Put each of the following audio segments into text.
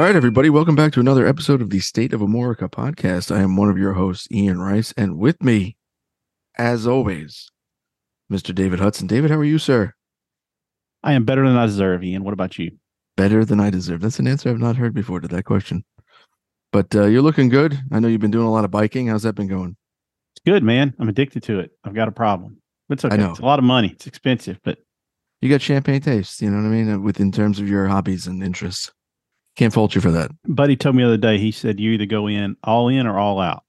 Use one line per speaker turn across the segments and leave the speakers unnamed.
All right, everybody, welcome back to another episode of the State of Amorica podcast. I am one of your hosts, Ian Rice, and with me, as always, Mr. David Hudson. David, how are you, sir?
I am better than I deserve, Ian. What about you?
Better than I deserve. That's an answer I've not heard before to that question. But uh, you're looking good. I know you've been doing a lot of biking. How's that been going?
It's good, man. I'm addicted to it. I've got a problem. It's okay.
I know.
It's a lot of money. It's expensive, but
You got champagne taste, you know what I mean? Uh, With in terms of your hobbies and interests. Can't fault you for that.
buddy told me the other day, he said you either go in all in or all out.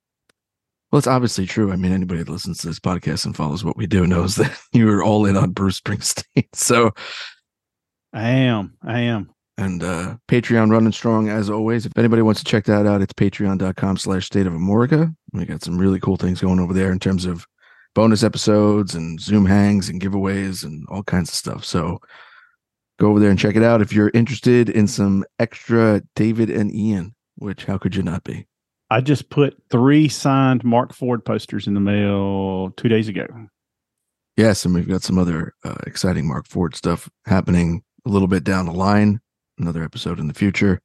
Well, it's obviously true. I mean, anybody that listens to this podcast and follows what we do knows that you are all in on Bruce Springsteen. So,
I am. I am.
and uh Patreon running strong as always. If anybody wants to check that out, it's patreon.com slash state of Amorica. We got some really cool things going over there in terms of bonus episodes and Zoom hangs and giveaways and all kinds of stuff. So go over there and check it out if you're interested in some extra David and Ian, which how could you not be?
I just put three signed Mark Ford posters in the mail two days ago.
Yes, and we've got some other uh, exciting Mark Ford stuff happening a little bit down the line. Another episode in the future,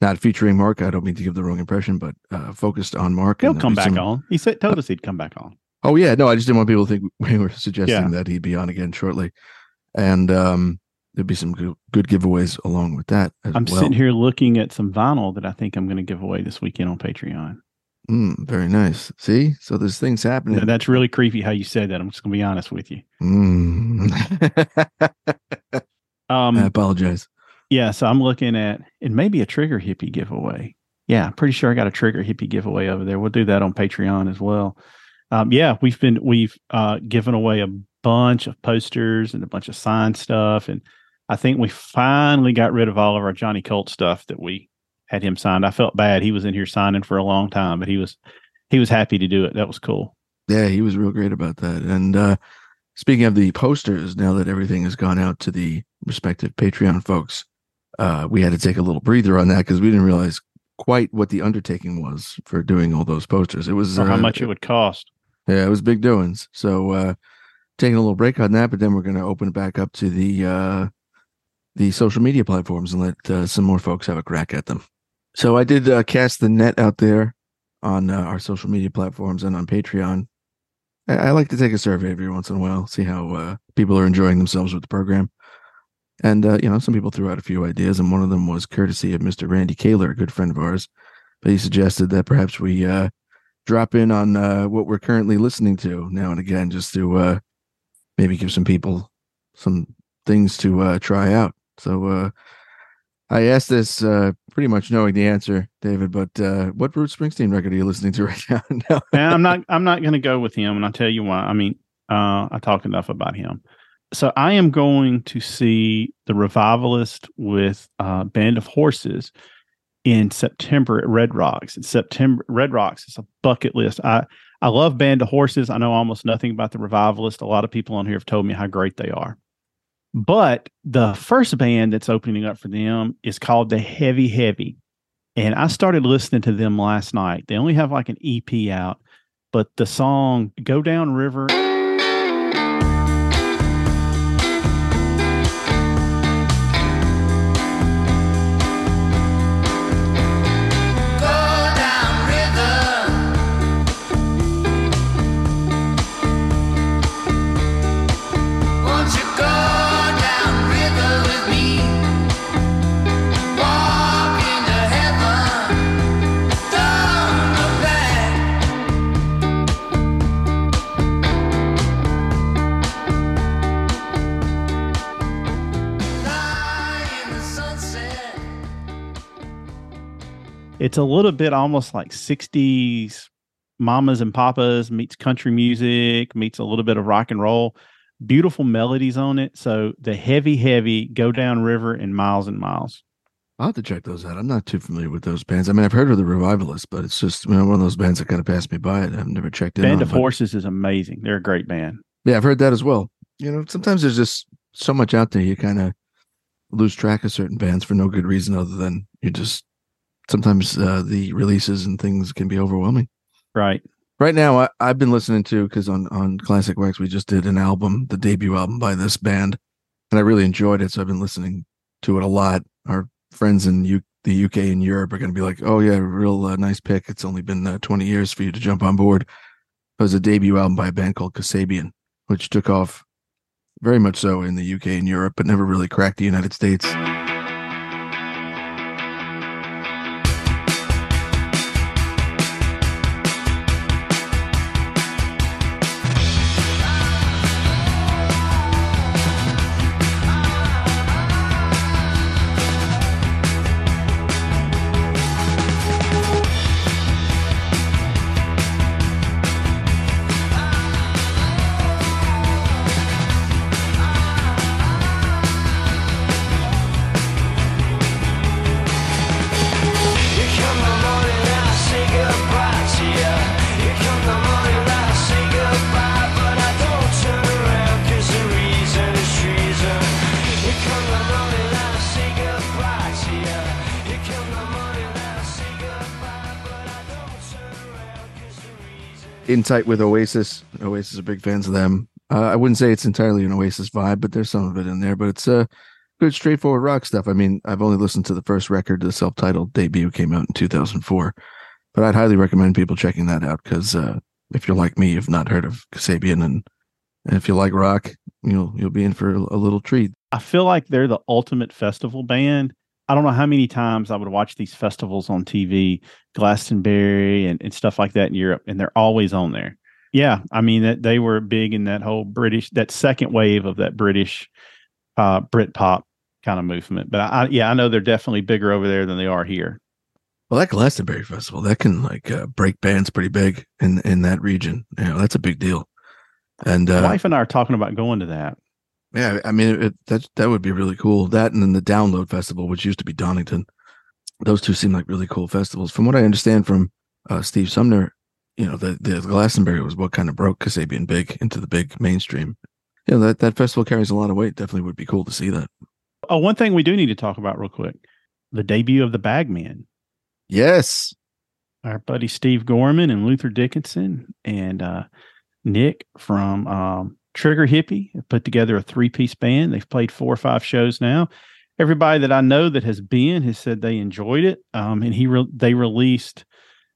not featuring Mark. I don't mean to give the wrong impression, but uh, focused on Mark.
He'll come back
some-
on. He said told us he'd come back on.
Oh yeah, no, I just didn't want people to think we were suggesting
Yeah.
that he'd be on again shortly, and um, there'd be some good, good giveaways along with that as
I'm
well.
sitting here looking at some vinyl that I think I'm going to give away this weekend on Patreon.
Mm, very nice. See, so there's things happening.
That's really creepy how you said that. I'm just going to be honest with you.
Mm.
Um,
I apologize.
Yeah, so I'm looking at it may be a Trigger Hippy giveaway. Yeah, I'm pretty sure I got a Trigger Hippy giveaway over there. We'll do that on Patreon as well. Um, yeah, we've been we've uh, given away a bunch of posters and a bunch of signed stuff, and I think we finally got rid of all of our Johnny Colt stuff that we had him signed. I felt bad; he was in here signing for a long time, but he was he was happy to do it. That was cool.
Yeah, he was real great about that. And uh, speaking of the posters, now that everything has gone out to the respective Patreon folks, uh, we had to take a little breather on that because we didn't realize quite what the undertaking was for doing all those posters. It was
Or how
uh,
much it would cost.
Yeah, it was big doings. So uh taking a little break on that, but then we're going to open it back up to the uh the social media platforms and let uh, some more folks have a crack at them. So I did uh, cast the net out there on uh, our social media platforms and on Patreon. I, I like to take a survey every once in a while, see how uh, people are enjoying themselves with the program. And uh, you know, some people threw out a few ideas, and one of them was courtesy of Mr. Randy Kaler, a good friend of ours. But he suggested that perhaps we uh, drop in on what we're currently listening to now and again, just to maybe give some people some things to try out. So uh, I asked this uh, pretty much knowing the answer, David. But uh, what Bruce Springsteen record are you listening to right now? no.
and I'm not I'm not going to go with him, and I'll tell you why. I mean, uh, I talk enough about him. So I am going to see the revivalist with uh, Band of Horses in September at Red Rocks. In September, Red Rocks is a bucket list. I I love Band of Horses. I know almost nothing about the revivalist. A lot of people on here have told me how great they are. But the first band that's opening up for them is called the Heavy Heavy. And I started listening to them last night. They only have like an EP out, but the song Go Down River. It's a little bit almost like 60s mamas and papas meets country music, meets a little bit of rock and roll. Beautiful melodies on it. So the heavy, heavy go down river and miles and miles.
I'll have to check those out. I'm not too familiar with those bands. I mean, I've heard of the Revivalists, but it's just you know, one of those bands that kind of passed me by. and I've never checked in.
Band
on,
of
but-
Horses is amazing. They're a great band.
Yeah, I've heard that as well. You know, sometimes there's just so much out there you kind of lose track of certain bands for no good reason other than you just sometimes uh, the releases and things can be overwhelming.
Right.
Right now, I, I've been listening to because on on Classic Wax we just did an album, the debut album by this band, and I really enjoyed it. So I've been listening to it a lot. Our friends in U- the UK and Europe are going to be like, "Oh yeah, real uh, nice pick. It's only been uh, 20 years for you to jump on board." It was a debut album by a band called Kasabian, which took off very much so in the UK and Europe, but never really cracked the United States. Tight with Oasis. Oasis are big fans of them. Uh, I wouldn't say it's entirely an Oasis vibe, but there's some of it in there. But it's uh, good, straightforward rock stuff. I mean, I've only listened to the first record, the self-titled debut came out in 2004, but I'd highly recommend people checking that out because uh, if you're like me, you've not heard of Kasabian, and, and if you like rock, you'll you'll be in for a little treat.
I feel like they're the ultimate festival band. I don't know how many times I would watch these festivals on TV, Glastonbury and, and stuff like that in Europe, and they're always on there. Yeah, I mean that they were big in that whole British, that second wave of that British uh, Brit pop kind of movement. But I, yeah, I know they're definitely bigger over there than they are here.
Well, that Glastonbury festival that can like uh, break bands pretty big in in that region. You know, that's a big deal. And
My
uh,
wife and I are talking about going to that.
Yeah, I mean it, that that would be really cool. That and then the Download Festival, which used to be Donington, those two seem like really cool festivals. From what I understand from uh, Steve Sumner, you know, the the Glastonbury was what kind of broke Kasabian big into the big mainstream. You know that that festival carries a lot of weight. Definitely would be cool to see that.
Oh, one thing we do need to talk about real quick: the debut of the Bagmen.
Yes,
our buddy Steve Gorman and Luther Dickinson and uh, Nick from um, Trigger Hippy put together a three piece band. They've played four or five shows now. Everybody that I know that has been has said they enjoyed it. Um, and he re- they released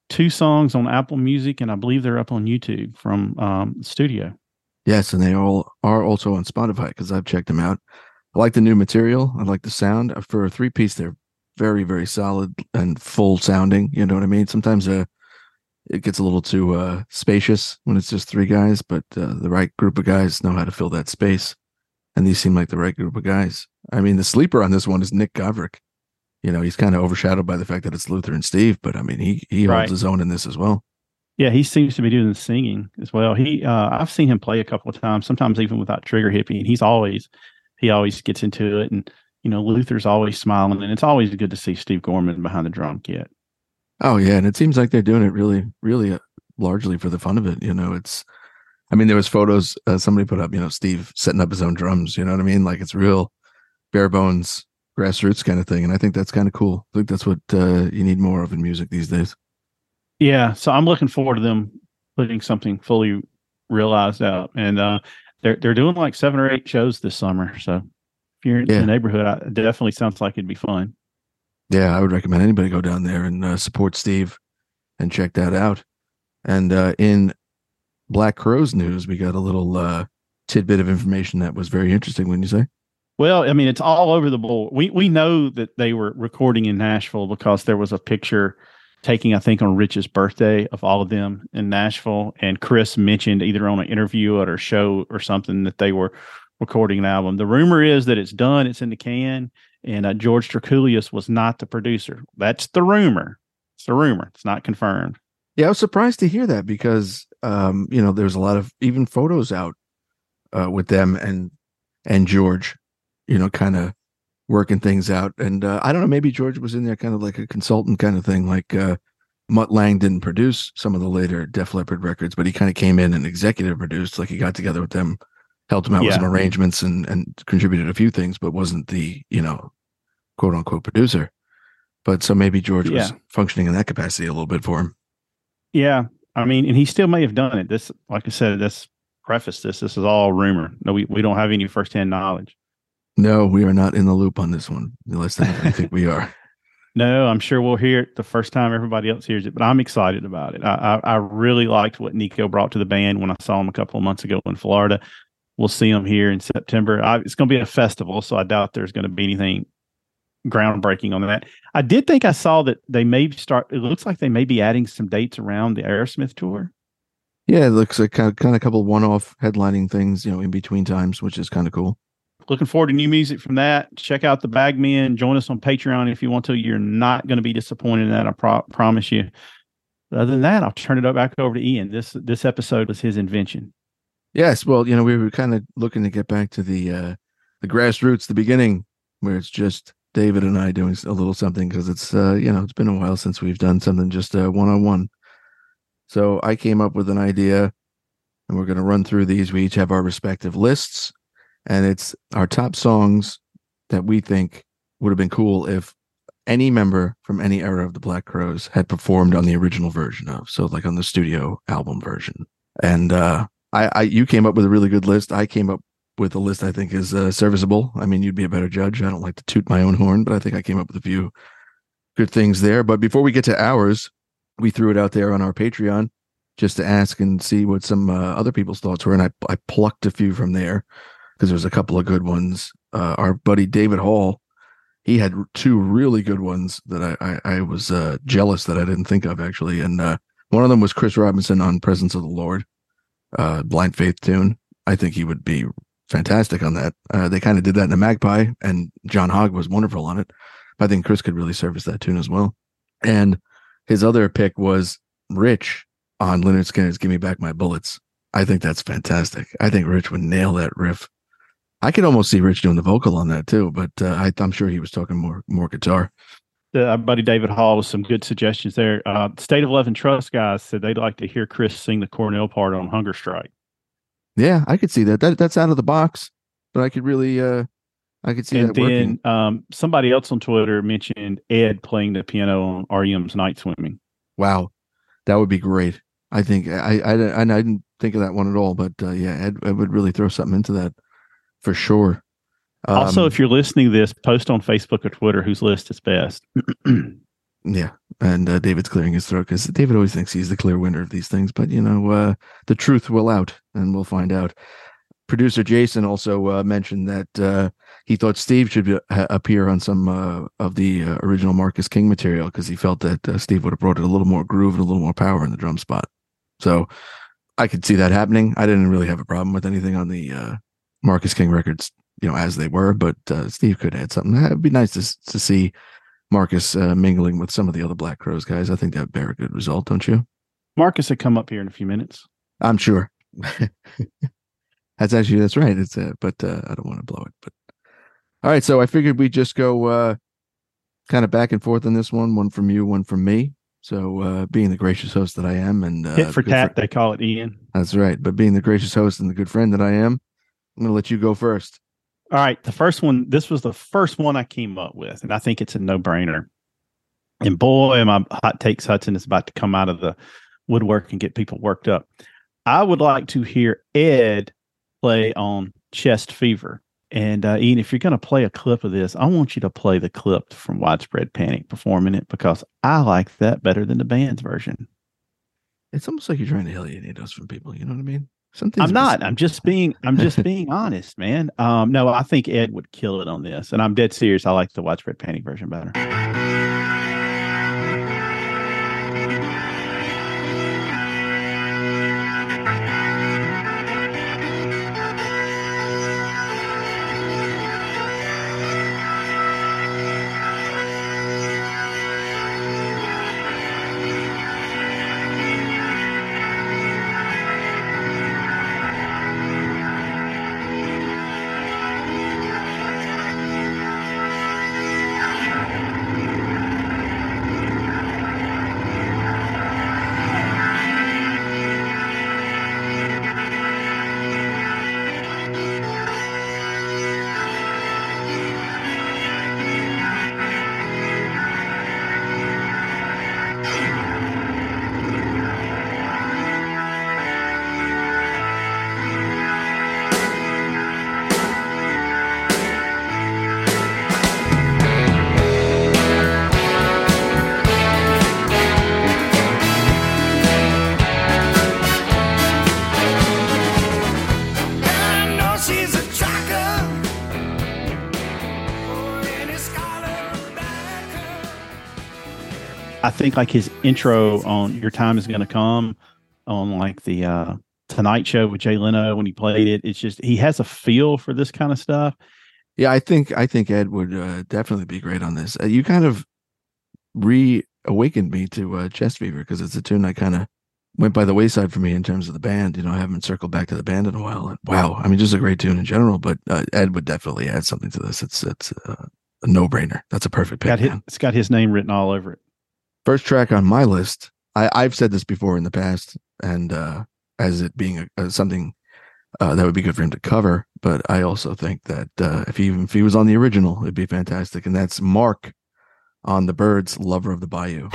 two songs on Apple Music, and I believe they're up on YouTube from um, studio.
yes, and they all are also on Spotify because I've checked them out. I like the new material. I like the sound for a three piece. They're very very solid and full sounding. You know what I mean? Sometimes uh, it gets a little too uh, spacious when it's just three guys, but uh, the right group of guys know how to fill that space, and these seem like the right group of guys. I mean, the sleeper on this one is Nick Govrik. You know, he's kind of overshadowed by the fact that it's Luther and Steve, but I mean, he he
Right.
holds his own in this as well.
Yeah, he seems to be doing the singing as well. He, uh, I've seen him play a couple of times, sometimes even without Trigger Hippy, and he's always, he always gets into it. And you know, Luther's always smiling, and it's always good to see Steve Gorman behind the drum kit.
Oh yeah, and it seems like they're doing it really, really uh, largely for the fun of it. You know, it's. I mean, there was photos uh, somebody put up. You know, Steve setting up his own drums. You know what I mean? Like it's real, bare bones, grassroots kind of thing, and I think that's kind of cool. I think that's what uh, you need more of in music these days.
Yeah, so I'm looking forward to them putting something fully realized out, and uh, they're they're doing like seven or eight shows this summer. So if you're in
Yeah.
the neighborhood, it definitely sounds like it'd be fun.
Yeah, I would recommend anybody go down there and uh, support Steve and check that out. And uh, in Black Crowes news, we got a little uh, tidbit of information that was very interesting. Wouldn't you say,
Well, I mean, it's all over the board. We we know that they were recording in Nashville because there was a picture taking, I think, on Rich's birthday of all of them in Nashville, and Chris mentioned either on an interview at a show or something that they were recording an album. The rumor is that it's done, it's in the can, and uh, George Drakoulias was not the producer. That's the rumor. It's the rumor. It's not confirmed.
Yeah, I was surprised to hear that because um, you know, there's a lot of even photos out uh with them and and George, you know, kind of working things out. And uh, I don't know, maybe George was in there kind of like a consultant kind of thing. Like uh, Mutt Lange didn't produce some of the later Def Leppard records, but he kind of came in and executive produced. Like he got together with them, helped him out with some arrangements, and and contributed a few things, but wasn't the you know quote unquote producer. But so maybe George was functioning in that capacity a little bit for him.
Yeah, I mean, and he still may have done it. This, like I said, this preface this. This is all rumor. No, we, we don't have any firsthand knowledge.
No, we are not in the loop on this one. Less than I think we are.
No, I'm sure we'll hear it the first time everybody else hears it, but I'm excited about it. I, I, I really liked what Nico brought to the band when I saw him a couple of months ago in Florida. We'll see them here in September. I, it's going to be a festival, so I doubt there's going to be anything groundbreaking on that. I did think I saw that they may start. It looks like they may be adding some dates around the Aerosmith tour.
Yeah, it looks like kind of, kind of a couple one-off headlining things, you know, in between times, which is kind of cool.
looking forward to new music from that. Check out the Bagmen. Join us on Patreon if you want to. You're not going to be disappointed in that. I pro- promise you. Other than that, I'll turn it back over to Ian. This this episode was his invention.
Yes, well, you know, we were kind of looking to get back to the uh the grassroots, the beginning, where it's just David and I doing a little something because it's uh you know it's been a while since we've done something just one on one. So I came up with an idea, and we're going to run through these. We each have our respective lists, and it's our top songs that we think would have been cool if any member from any era of the Black Crowes had performed on the original version of, so like on the studio album version. And uh I, I you came up with a really good list. I came up with a list I think is uh, serviceable. I mean, you'd be a better judge. I don't like to toot my own horn, but I think I came up with a few good things there. But before we get to ours, we threw it out there on our Patreon just to ask and see what some uh, other people's thoughts were, and I I plucked a few from there because there's a couple of good ones. Uh, our buddy David Hall, he had two really good ones that I I, I was uh, jealous that I didn't think of actually, and uh, one of them was Chris Robinson on "Presence of the Lord." Uh, Blind Faith tune. I think he would be fantastic on that. Uh, they kind of did that in the Magpie, and John Hogg was wonderful on it. I think Chris could really service that tune as well. And his other pick was Rich on Lynyrd Skynyrd's "Give Me Back My Bullets." I think that's fantastic. I think Rich would nail that riff. I could almost see Rich doing the vocal on that too, but uh, I, I'm sure he was talking more more guitar.
Uh, our buddy David Hall with some good suggestions there. Uh, State of Love and Trust guys said they'd like to hear Chris sing the Cornell part on Hunger Strike.
Yeah, I could see that. That that's out of the box, but I could really, uh I could see
and
that working.
then um, somebody else on Twitter mentioned Ed playing the piano on REM's Night Swimming.
Wow, that would be great. I think I I, I, I didn't think of that one at all, but uh, yeah, Ed, Ed would really throw something into that for sure.
Also,
Um,
if you're listening to this, post on Facebook or Twitter whose list is best.
yeah, and uh, David's clearing his throat because David always thinks he's the clear winner of these things, but you know, uh, the truth will out, and we'll find out. Producer Jason also uh, mentioned that uh, he thought Steve should be, ha- appear on some uh, of the uh, original Marcus King material because he felt that uh, Steve would have brought it a little more groove and a little more power in the drum spot. So I could see that happening. I didn't really have a problem with anything on the uh, Marcus King records, you know, as they were, but uh, Steve could add something. It'd be nice to to see Marcus uh, mingling with some of the other Black Crowes guys. I think that'd bear a good result, don't you?
Marcus had come up here in a few minutes.
I'm sure. that's actually that's right. It's uh, but uh, I don't want to blow it. But all right, so I figured we'd just go uh, kind of back and forth on this one. One from you, one from me. So uh, being the gracious host that I am, and uh,
Hit for tat, they call it Ian.
that's right. But being the gracious host and the good friend that I am, I'm going to let you go first.
All right. The first one, this was the first one I came up with, and I think it's a no brainer. And boy, my hot takes Hudson is about to come out of the woodwork and get people worked up. I would like to hear Ed play on Chest Fever. And uh, Ian, if you're going to play a clip of this, I want you to play the clip from Widespread Panic performing it because I like that better than the band's version.
It's almost like you're trying to alienate us from people. You know what I mean? Something.
I'm not. I'm just being. I'm just being honest, man. Um, no, I think Ed would kill it on this, and I'm dead serious. I like the widespread panic version better. Think like his intro on "Your Time Is Gonna Come" on like the uh, Tonight Show with Jay Leno when he played it. It's just he has a feel for this kind of stuff.
Yeah, I think I think Ed would uh, definitely be great on this. Uh, you kind of reawakened me to uh, Chest Fever because it's a tune I kind of went by the wayside for me in terms of the band. You know, I haven't circled back to the band in a while. And wow, I mean, just a great tune in general. But uh, Ed would definitely add something to this. It's it's uh, a no brainer. That's a perfect pick.
Got his, it's got his name written all over it.
First track on my list. I, I've said this before in the past, and uh, as it being a, a, something uh, that would be good for him to cover. But I also think that uh, if he even if he was on the original, it'd be fantastic. And that's Mark on the Byrds, "Lover of the Bayou."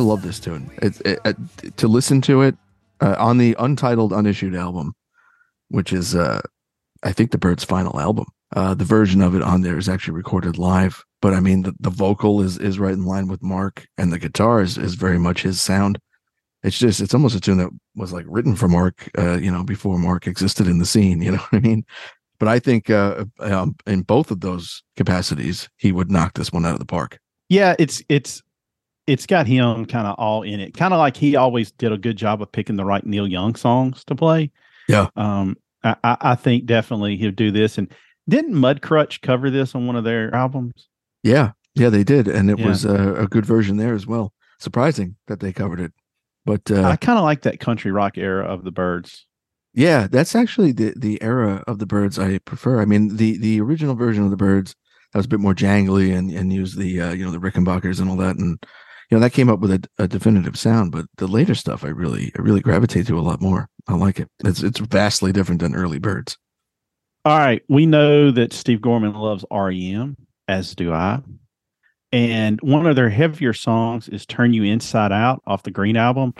Love this tune. It's it, it, to listen to it uh, on the untitled, unissued album, which is uh, I think the Byrds' final album. Uh, the version of it on there is actually recorded live, but I mean the, the vocal is is right in line with Mark, and the guitar is is very much his sound. It's just it's almost a tune that was like written for Mark, uh, you know, before Mark existed in the scene. You know what I mean? But I think uh, um, in both of those capacities, he would knock this one out of the park.
Yeah, it's it's it's got him kind of all in it. Kind of like he always did a good job of picking the right Neil Young songs to play.
Yeah.
Um, I, I think definitely he'll do this. And didn't Mudcrutch cover this on one of their albums?
Yeah, yeah, they did, and it
Yeah.
was a, a good version there as well. Surprising that they covered it, but uh,
I kind of like that country rock era of the Byrds.
yeah, that's actually the the era of the Byrds I prefer. I mean, the the original version of the Byrds that was a bit more jangly and and used the uh, you know the Rickenbackers and all that, and you know that came up with a, a definitive sound. But the later stuff, I really I really gravitate to a lot more. I like it. It's it's vastly different than early Byrds.
All right, we know that Steve Gorman loves REM, as do I. And one of their heavier songs is "Turn You Inside Out" off the Green album.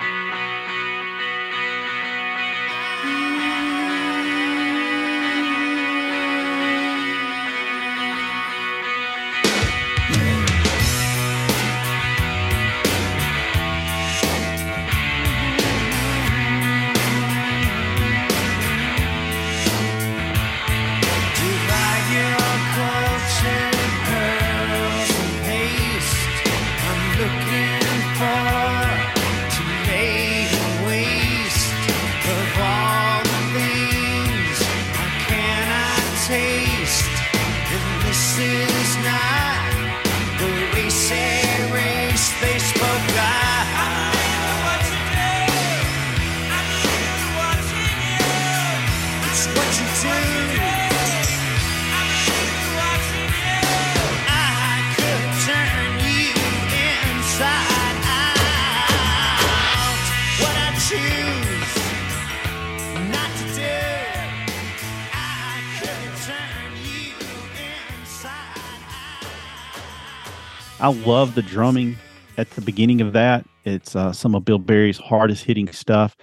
Love the drumming at the beginning of that. It's uh, some of Bill Berry's hardest hitting stuff.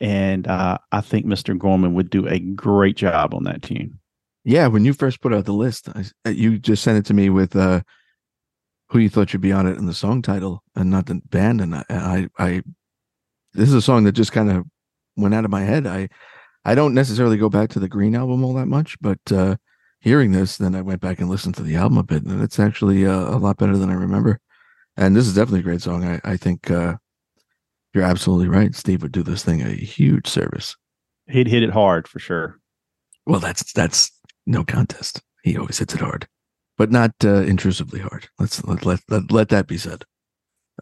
And uh, I think Mr. Gorman would do a great job on that tune.
Yeah, when you first put out the list, I, uh, you just sent it to me with uh, who you thought should be on it in the song title and not the band. And I, I, I this is a song that just kind of went out of my head. I, I don't necessarily go back to the Green album all that much, but uh, hearing this, then I went back and listened to the album a bit, and it's actually uh, a lot better than I remember. And this is definitely a great song. I, I think uh, you're absolutely right. Steve would do this thing a huge service.
He'd hit it hard for sure.
Well, that's that's no contest. He always hits it hard. but not uh, intrusively hard. Let's let, let let let that be said.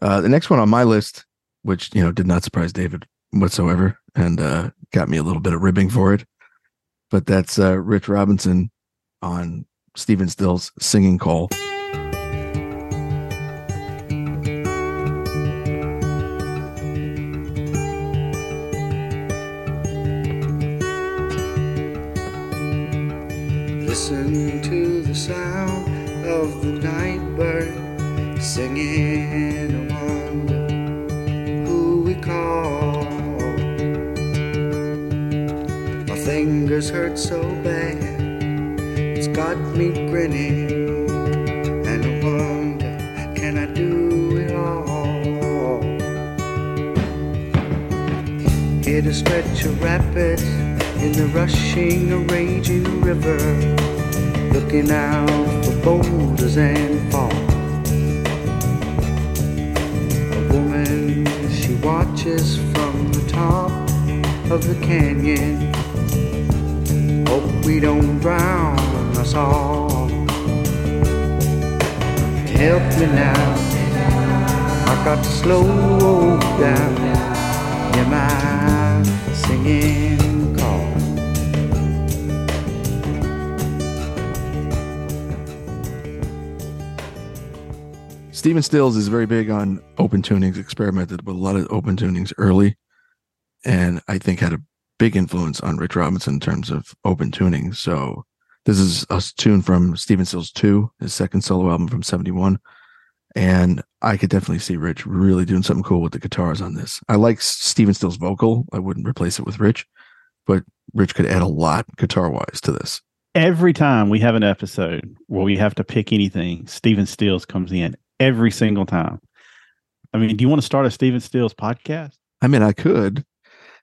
Uh, the next one on my list, which you know did not surprise David whatsoever, and uh, got me a little bit of ribbing for it, but that's uh, Rich Robinson on Stephen Stills' "Singing Call."
Listen to the sound of the night bird singing. I wonder who we call. My fingers hurt so bad, got me grinning. And I wonder, can I do it all? Hit a stretch of rapids in the rushing, raging river, looking out for boulders and falls. A woman, she watches from the top of the canyon. Hope we don't drown all. Help me now, I got to slow down. Hear my singing call.
Stephen Stills is very big on open tunings, experimented with a lot of open tunings early, and I think had a big influence on Rich Robinson in terms of open tuning. So this is a tune from Stephen Stills 2, his second solo album from 71. And I could definitely see Rich really doing something cool with the guitars on this. I like Stephen Stills' vocal. I wouldn't replace it with Rich, but Rich could add a lot guitar wise to this.
Every time we have an episode where we have to pick anything, Stephen Stills comes in every single time. I mean, do you want to start a Stephen Stills podcast?
I mean, I could.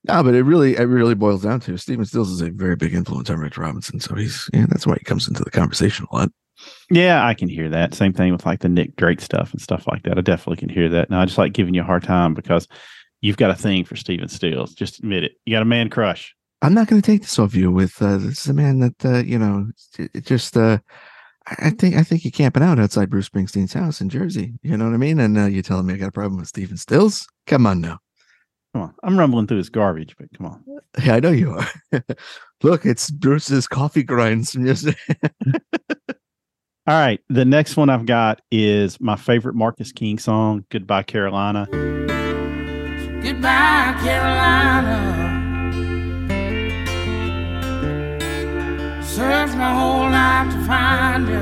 No, but it really, it really boils down to Stephen Stills is a very big influence on Rich Robinson. So he's, yeah, that's why he comes into the conversation a lot.
Yeah, I can hear that. Same thing with like the Nick Drake stuff and stuff like that. I definitely can hear that. Now, I just like giving you a hard time because you've got a thing for Stephen Stills. Just admit it. You got a man crush.
I'm not going to take this off you with uh, this is a man that uh, you know it, it just uh, I think I think you're camping out outside Bruce Springsteen's house in Jersey. You know what I mean? And uh, you're telling me I got a problem with Stephen Stills? Come on now.
Come on. I'm rumbling through his garbage, but come on.
Yeah, I know you are. Look, it's Bruce's coffee grinds music.
All right. The next one I've got is my favorite Marcus King song, Goodbye Carolina.
Goodbye, Carolina. Searched my whole life to find you.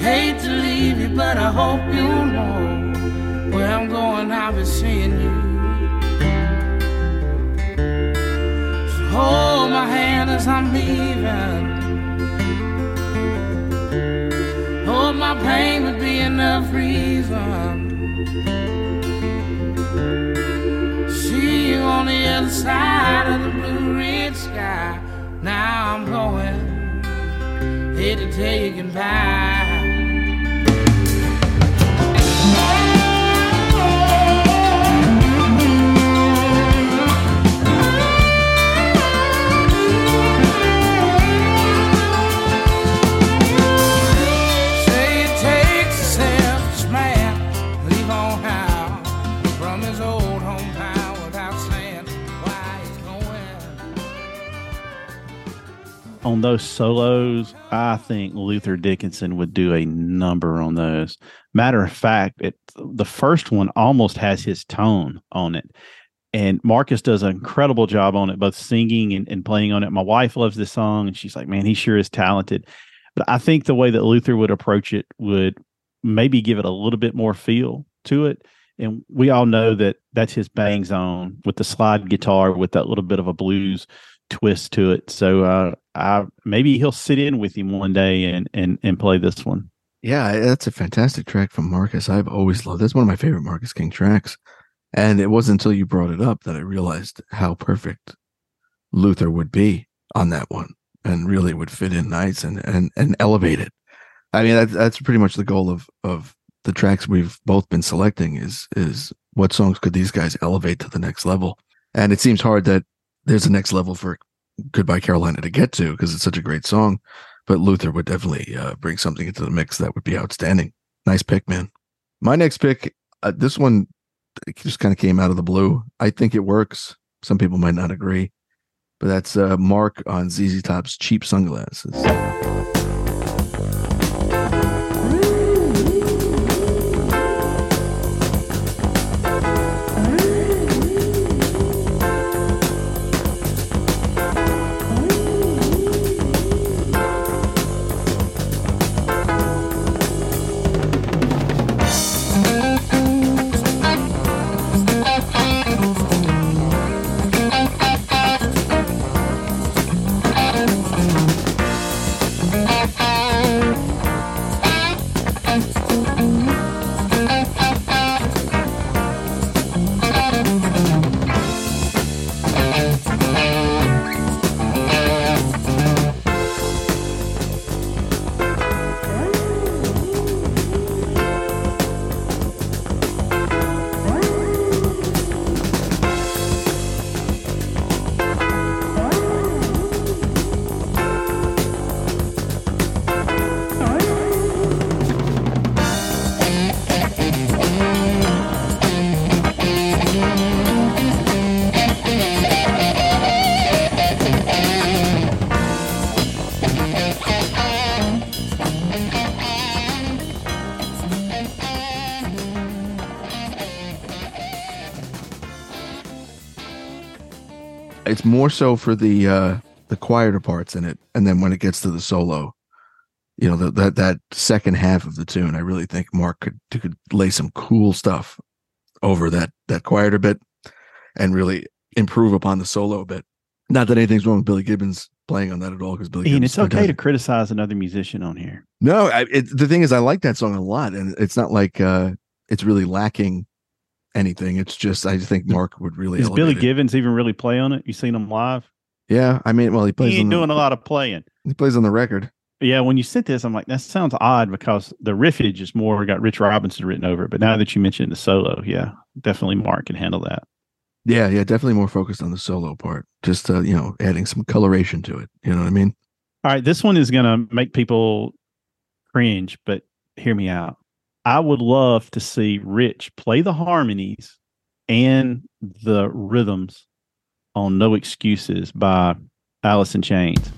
Hate to leave you, but I hope you know where I'm going. I'll be seeing you. So hold my hand as I'm leaving. Hope my pain would be enough reason. See you on the other side of the blue red sky. Now I'm going. Hate to tell you goodbye. On
those solos, I think Luther Dickinson would do a number on those. Matter of fact, it, the first one almost has his tone on it. And Marcus does an incredible job on it, both singing and, and playing on it. My wife loves this song, and she's like, man, he sure is talented. But I think the way that Luther would approach it would maybe give it a little bit more feel to it. And we all know that that's his bang zone with the slide guitar with that little bit of a blues twist to it. So uh, I maybe he'll sit in with him one day and and and play this one.
Yeah, that's a fantastic track from Marcus. I've always loved. That's one of my favorite Marcus King tracks. And it wasn't until you brought it up that I realized how perfect Luther would be on that one, and really would fit in nice and and and elevate it. I mean, that's that's pretty much the goal of of the tracks we've both been selecting is is what songs could these guys elevate to the next level. And it seems hard that there's a next level for Goodbye Carolina to get to because it's such a great song. But Luther would definitely uh, bring something into the mix that would be outstanding. Nice pick, man. My next pick, uh, this one just kind of came out of the blue. I think it works. Some people might not agree, but that's uh, Mark on ZZ Top's Cheap Sunglasses. It's more so for the uh, the quieter parts in it, and then when it gets to the solo, you know, that that second half of the tune, I really think Mark could could lay some cool stuff over that that quieter bit, and really improve upon the solo a bit. Not that anything's wrong with Billy Gibbons playing on that at all, because Billy
Ian,
Gibbons
it's okay to criticize another musician on here.
No, I, it, the thing is, I like that song a lot, and it's not like uh, it's really lacking anything. It's just I think Mark would really.
Does Billy
it.
Gibbons even really play on it? You seen him live?
Yeah, I mean, well, he plays
He
on
ain't
the,
doing a lot of playing.
He plays on the record.
Yeah, when you sent this, I'm like, that sounds odd because the riffage is more got Rich Robinson written over it. But now that you mentioned the solo, yeah, definitely Mark can handle that.
Yeah, yeah, definitely more focused on the solo part. Just uh, you know, adding some coloration to it. You know what I mean?
All right, this one is going to make people cringe, but hear me out. I would love to see Rich play the harmonies and the rhythms on No Excuses by Alice in Chains.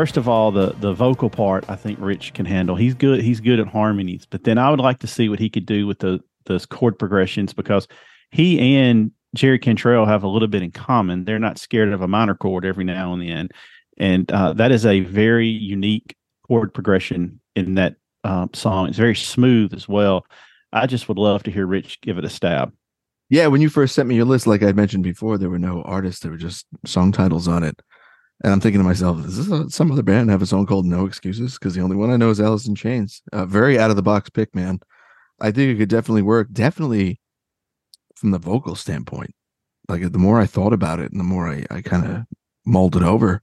First of all, the the vocal part I think Rich can handle. He's good. He's good at harmonies. But then I would like to see what he could do with the those chord progressions because he and Jerry Cantrell have a little bit in common. They're not scared of a minor chord every now and then, and uh, that is a very unique chord progression in that uh, song. It's very smooth as well. I just would love to hear Rich give it a stab.
Yeah, when you first sent me your list, like I mentioned before, there were no artists; there were just song titles on it. And I'm thinking to myself, is this a, some other band have a song called "No Excuses"? Because the only one I know is Alice in Chains. Uh, very out of the box pick, man. I think it could definitely work. Definitely from the vocal standpoint. Like the more I thought about it, and the more I, I kind of mulled it over,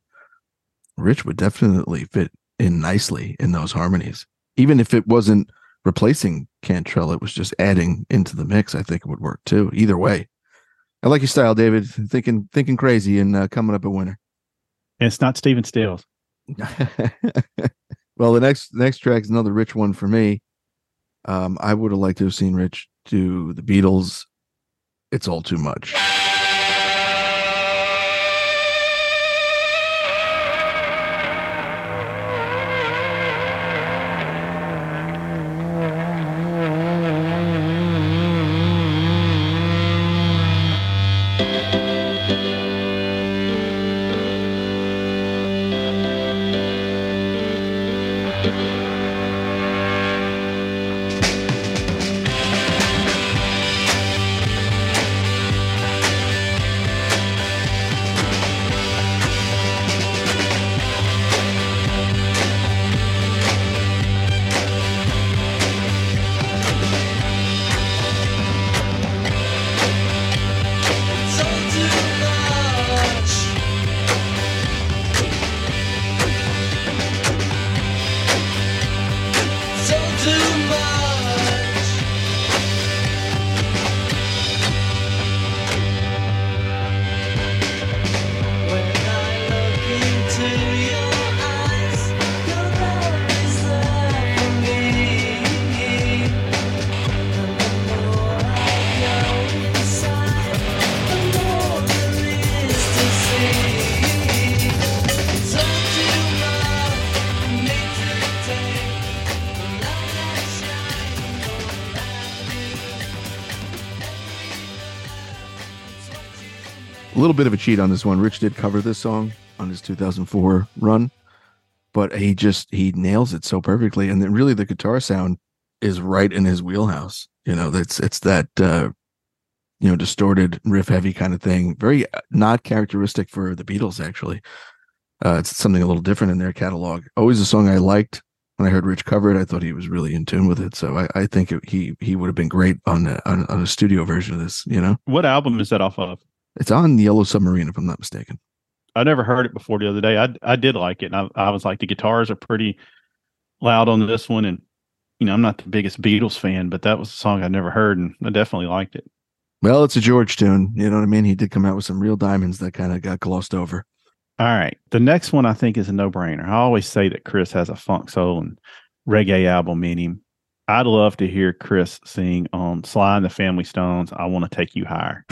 Rich would definitely fit in nicely in those harmonies. even if it wasn't replacing Cantrell, it was just adding into the mix. I think it would work too. Either way, I like your style, David. Thinking thinking crazy and uh, coming up a winner.
And it's not Stephen Stills.
well, the next next track is another Rich one for me. Um, I would have liked to have seen Rich do the Beatles. It's all too much. Little bit of a cheat on this one. Rich did cover this song on his 2004 run, but he just he nails it so perfectly. And then really the guitar sound is right in his wheelhouse. You know, that's it's that uh you know distorted riff heavy kind of thing. Very uh, not characteristic for the Beatles actually. Uh, it's something a little different in their catalog. Always a song I liked. When I heard Rich cover it, I thought he was really in tune with it. So I, I think it, he he would have been great on, the, on on a studio version of this. You know,
What album is that off of?
It's on Yellow Submarine if I'm not mistaken.
I never heard it before the other day. I I did like it. And I, I was like, the guitars are pretty loud on this one, and you know, I'm not the biggest Beatles fan, but that was a song I never heard, and I definitely liked it.
Well, it's a George tune. You know what I mean? He did come out with some real diamonds that kind of got glossed over.
All right, the next one I think is a no brainer. I always say that Chris has a funk soul and reggae album in him. I'd love to hear Chris sing on Sly and the Family Stones. I want to take you higher.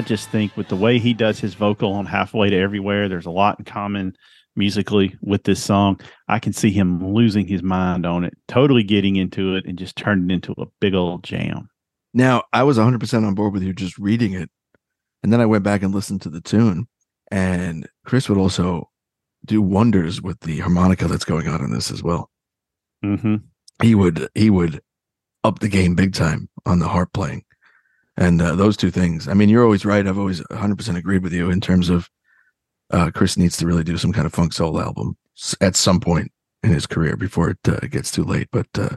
I just think with the way he does his vocal on halfway to everywhere, there's a lot in common musically with this song. I can see him losing his mind on it, totally getting into it and just turning it into a big old jam.
Now, I was 100% on board with you just reading it. And then I went back and listened to the tune. And Chris would also do wonders with the harmonica that's going on in this as well.
Mm-hmm.
He would he would up the game big time on the harp playing. And uh, those two things. I mean, you're always right. I've always 100% agreed with you in terms of uh, Chris needs to really do some kind of funk soul album at some point in his career before it uh, gets too late. But uh,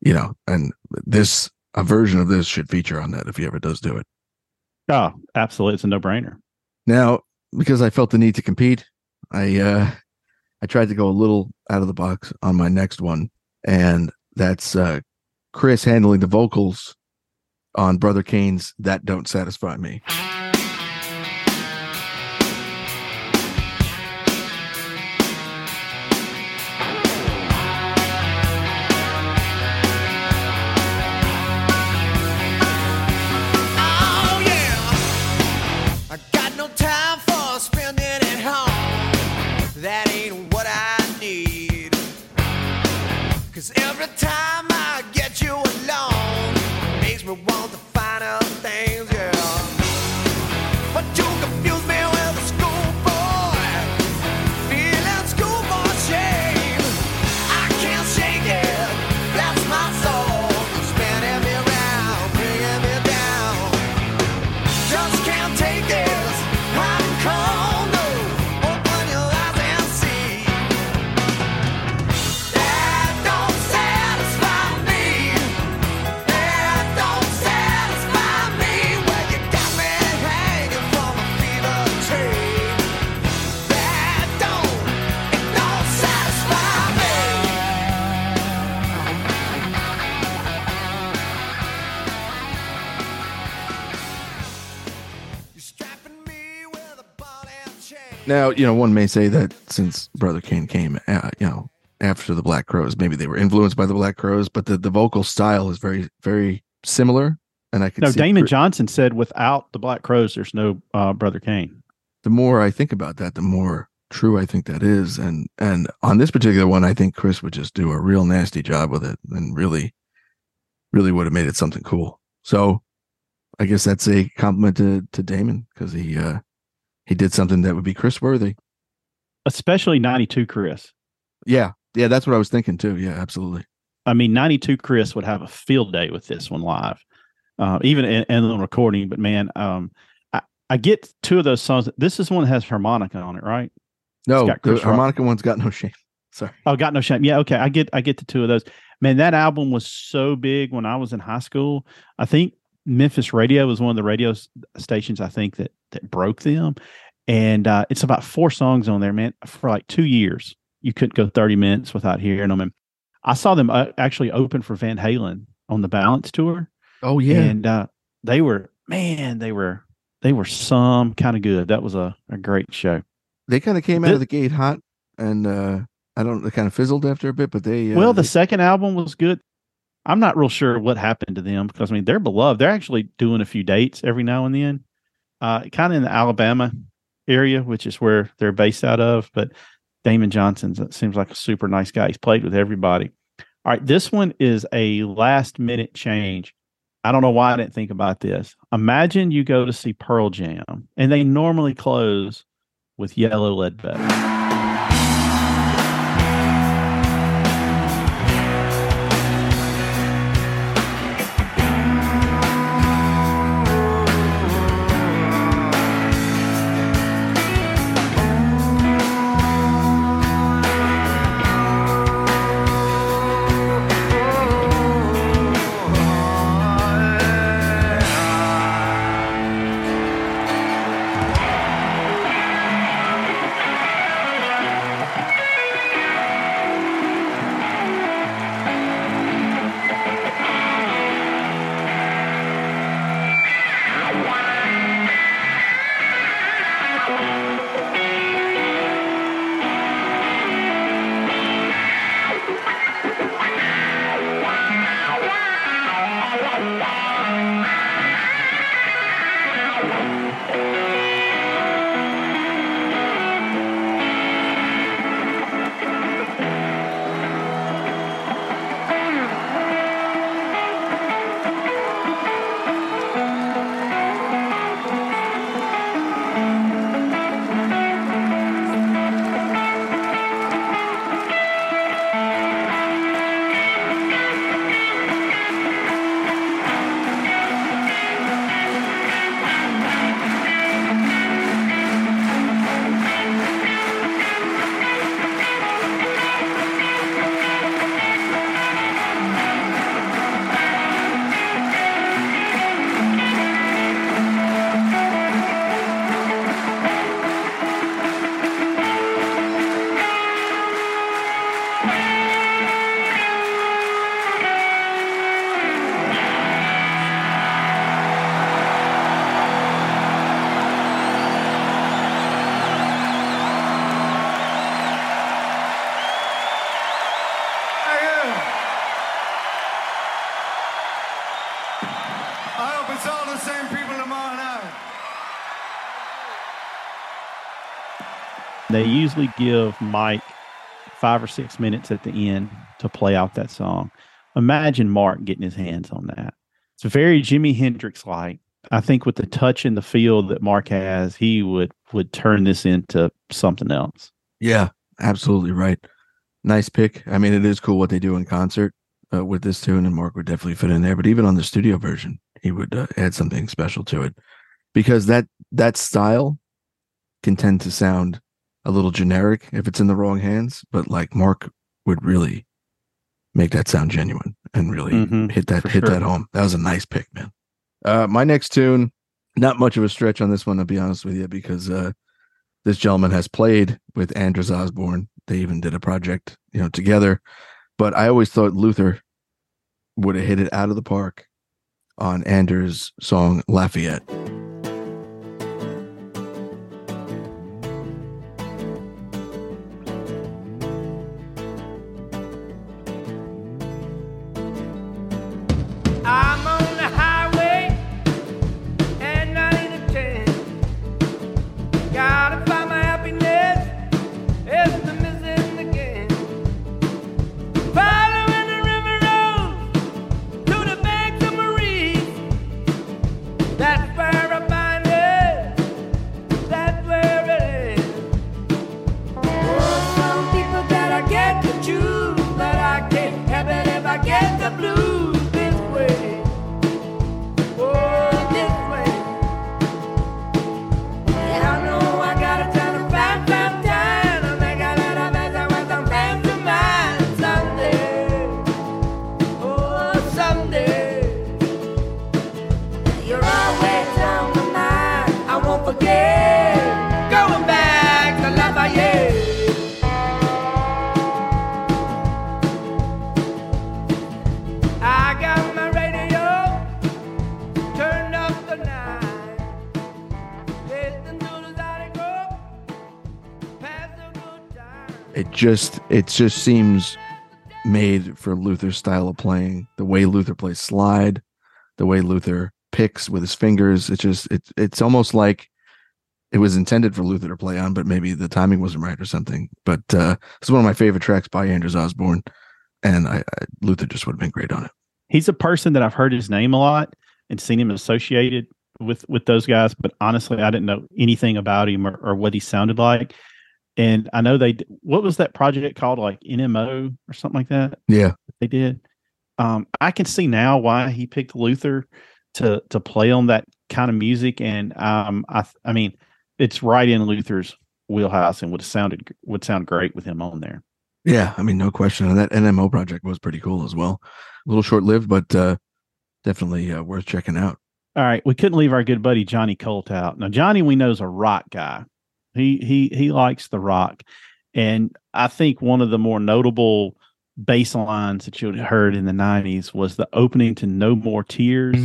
you know, and this a version of this should feature on that if he ever does do it.
Oh, absolutely. It's a no brainer.
Now, because I felt the need to compete, I uh I tried to go a little out of the box on my next one, and that's uh Chris handling the vocals on Brother Cane's That Don't Satisfy Me. Now, you know, one may say that since Brother Cane came, uh, you know, after the Black Crowes, maybe they were influenced by the Black Crowes, but the, the vocal style is very, very similar. And I could
No, Damon Johnson said without the Black Crowes, there's no uh, Brother Cane.
the more I think about that, the more true I think that is. And and on this particular one, I think Chris would just do a real nasty job with it and really, really would have made it something cool. So I guess that's a compliment to to Damon because he uh he did something that would be Chris worthy.
Especially 92 Chris.
Yeah. Yeah, that's what I was thinking too. Yeah, absolutely.
I mean, 92 Chris would have a field day with this one live, uh, even in, the recording. But man, um, I, I get two of those songs. This is one that has harmonica on it, right?
No, the
Rock.
harmonica one's got no shame. Sorry.
Oh, got no shame. Yeah, okay. I get I get the two of those. Man, that album was so big when I was in high school. I think Memphis Radio was one of the radio stations I think that that broke them. And uh, it's about four songs on there, man. For like two years, you couldn't go thirty minutes without hearing them. And I saw them uh, actually open for Van Halen on the Balance tour,
Oh yeah.
and uh, they were man, they were they were some kind of good. That was a, a great show.
they kind of came out
Thi-
of the gate hot and uh I don't they kind of fizzled after a bit, but they uh,
well, the
they-
second album was good. I'm not real sure what happened to them because I mean they're beloved. They're actually doing a few dates every now and then, uh, kind of in the Alabama area, which is where they're based out of. But Damon Johnson seems like a super nice guy. He's played with everybody. All right, this one is a last minute change. I don't know why I didn't think about this. Imagine you go to see Pearl Jam, and they normally close with Yellow Ledbetter. They usually give Mike five or six minutes at the end to play out that song. Imagine Mark getting his hands on that. It's very Jimi Hendrix like. I think with the touch and the feel that Mark has, he would would turn this into something else.
Yeah, absolutely right. Nice pick. I mean, it is cool what they do in concert uh, with this tune, and Mark would definitely fit in there. But even on the studio version, he would uh, add something special to it because that that style can tend to sound a little generic if it's in the wrong hands. But like Mark would really make that sound genuine and really
Mhm,
hit that hit
sure.
that home. That was a nice pick, man. Uh, my next tune, not much of a stretch on this one, to be honest with you, because uh, this gentleman has played with Anders Osborne. They even did a project, you know, together. But I always thought Luther would have hit it out of the park on Anders' song Lafayette. Just it just seems made for Luther's style of playing. The way Luther plays slide, the way Luther picks with his fingers. It's just it's it's almost like it was intended for Luther to play on, but maybe the timing wasn't right or something. But uh, it's one of my favorite tracks by Anders Osborne, and I, I Luther just would have been great on it.
He's a person that I've heard his name a lot and seen him associated with with those guys, but honestly, I didn't know anything about him or, or what he sounded like. And I know they what was that project called, like NMO or something like that.
Yeah,
they did. Um, I can see now why he picked Luther to to play on that kind of music, and um, I I mean, it's right in Luther's wheelhouse and would have sounded would sound great with him on there.
yeah. I mean, no question. And that NMO project was pretty cool as well. A little short lived, but uh, definitely uh, worth checking out.
All right, we couldn't leave our good buddy Johnny Colt out. Now Johnny, we know is a rock guy. He he he likes the rock, and I think one of the more notable bass lines that you heard in the '90s was the opening to "No More Tears."